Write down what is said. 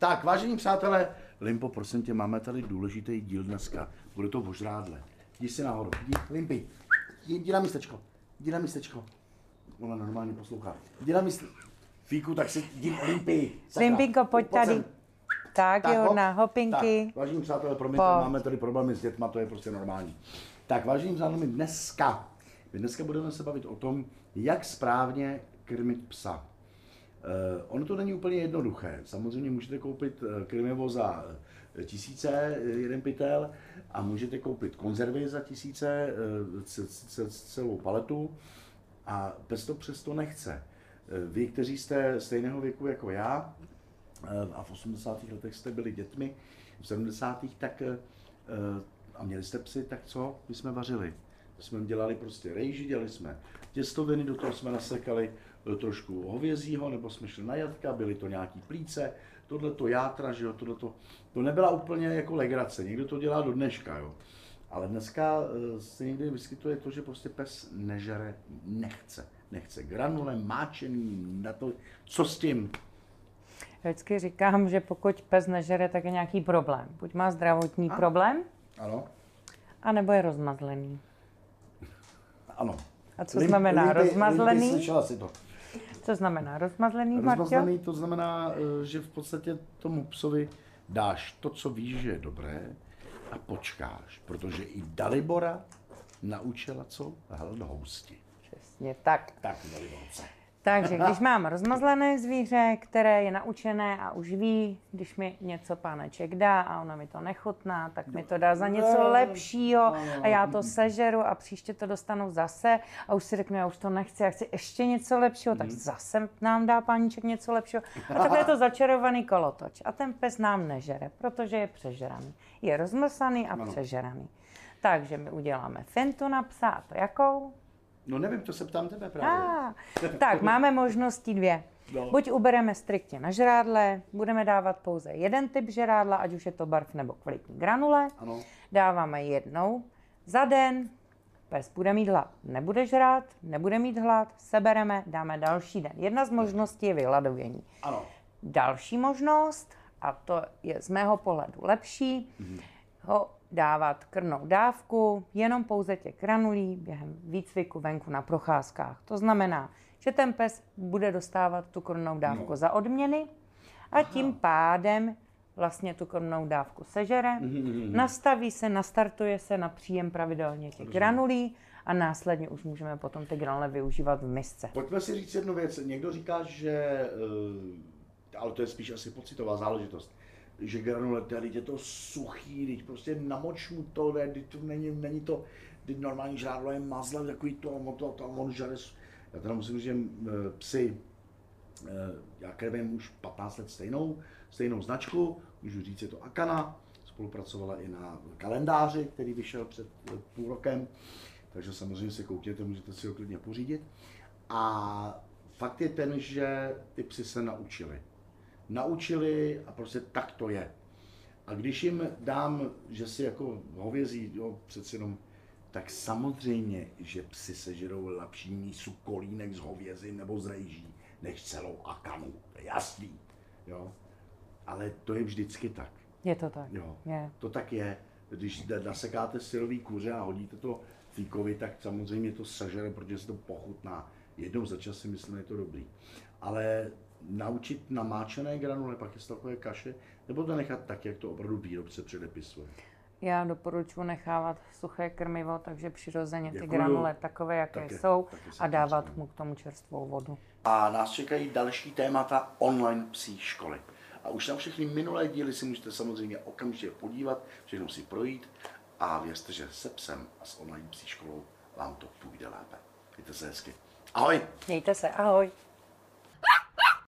Tak, vážení přátelé, Limpo, prosím tě, máme tady důležitý díl dneska. Bude to o žrádle. Jdi si nahoru. Jdi, Limpy. Jdi, jdi na místečko. Jdi na místečko. Ona normálně poslouchá. Jdi na místečko. Fíku, tak si jdi, Limpy. sakra. Limpinko, pojď tady. sem. Tak, Tak, jo, hop. na hopinky. Tak, vážení přátelé, promiňte, Pojď. máme tady problémy s dětma, to je prostě normální. Tak, vážení přátelé, dneska, my dneska budeme se bavit o tom, jak správně krmit psa. Uh, ono to není úplně jednoduché. Samozřejmě můžete koupit eh, krmivo za eh, tisíce, eh, jeden pytel, a můžete koupit konzervy za tisíce, eh, celou paletu, a pes to přesto nechce. Eh, Vy, kteří jste stejného věku jako já, eh, a v 80. letech jste byli dětmi, v 70. tak eh, eh, a měli jste psy, tak co? My jsme vařili. My jsme dělali prostě rejži, dělali jsme těstoviny, do toho jsme nasekali eh, trošku hovězího, nebo jsme šli na jatka, byly to nějaký plíce, tohle to játra, že jo, tohle to, nebyla úplně jako legrace, někdo to dělá do dneška, jo. Ale dneska eh, se někdy vyskytuje to, že prostě pes nežere, nechce. Nechce granule, máčený, na to, co s tím? Já vždycky říkám, že pokud pes nežere, tak je nějaký problém. Buď má zdravotní problém, Ano, anebo je rozmazlený. ano. A co znamená rozmazlený? Limpy, slyšela si to. Co znamená rozmazlený, Marťo? Rozmazlený to znamená, eh, že v podstatě tomu psovi dáš to, co víš, že je dobré a počkáš, protože i Dalibora naučila co? Hledhousti. Přesně tak. Tak, Daliborce. Takže když mám rozmazlené zvíře, které je naučené a už ví, když mi něco páneček dá a ona mi to nechutná, tak mi to dá za něco lepšího a já to sežeru a příště to dostanu zase a už si řeknu, já už to nechci, já chci ještě něco lepšího, tak zase nám dá páníček něco lepšího. A takhle je to začarovaný kolotoč. A ten pes nám nežere, protože je přežraný. Je rozmlsaný a přežraný. Takže my uděláme fintu na psa, a to jakou? No nevím, to se ptám tebe právě. Ah, tak, máme možnosti dvě. No. Buď ubereme striktně na žrádle, budeme dávat pouze jeden typ žrádla, ať už je to barv nebo kvalitní granule. Ano. Dáváme jednou za den, pes bude mít hlad, nebude žrát, nebude mít hlad, sebereme, dáme další den. Jedna z možností je vyhladovění. Ano. Další možnost, a to je z mého pohledu lepší, ho dávat krnou dávku, jenom pouze těch granulí během výcviku venku na procházkách. To znamená, že ten pes bude dostávat tu krnou dávku No. za odměny a tím pádem vlastně tu krnou dávku sežere, nastaví se, nastartuje se na příjem pravidelně těch granulí a následně už můžeme potom ty granule využívat v misce. Pojďme si říct jednu věc. Někdo říká, že, eh, ale to je spíš asi pocitová záležitost, že granule, tady je to suchý, teď prostě namoč mu to, ne, teď to není, není to, teď normální žrádlo je mazle, takový to, on to, to on žere. Já teda musím říct, že eh, psy, eh, já krmím už 15 let stejnou, stejnou značku, můžu říct, je to Akana, spolupracovala i na kalendáři, který vyšel před eh, půl rokem, takže samozřejmě si koukněte, můžete si ho klidně pořídit. A fakt je ten, že ty psy se naučili. Naučili a prostě tak to je. A když jim dám, že si jako hovězí, jo, přeci jenom, tak samozřejmě, že psy sežerou lepší mísu kolínek z hovězy nebo z rejží, než celou akanu. To je jasný. Jo? Ale to je vždycky tak. Je to tak. Jo, Je. to tak je. Když nasekáte syrový kuře a hodíte to fíkovi, tak samozřejmě to sežere, protože se to pochutná. Jednou za čas si myslím, je to dobrý. Ale naučit namáčené granule, pak je z takové kaše, nebo to nechat tak, jak to opravdu výrobce předepisuje. Já doporučuji nechávat suché krmivo, takže přirozeně ty Děkuju. granule takové, jaké Taky- jsou, taky se a dávat mu k tomu čerstvou vodu. A nás čekají další témata online psí školy. A už na všechny minulé díly si můžete samozřejmě okamžitě podívat, všechno si projít a věřte, že se psem a s online psí školou vám to půjde lépe. Mějte se hezky. Ahoj! Mějte se, ahoj!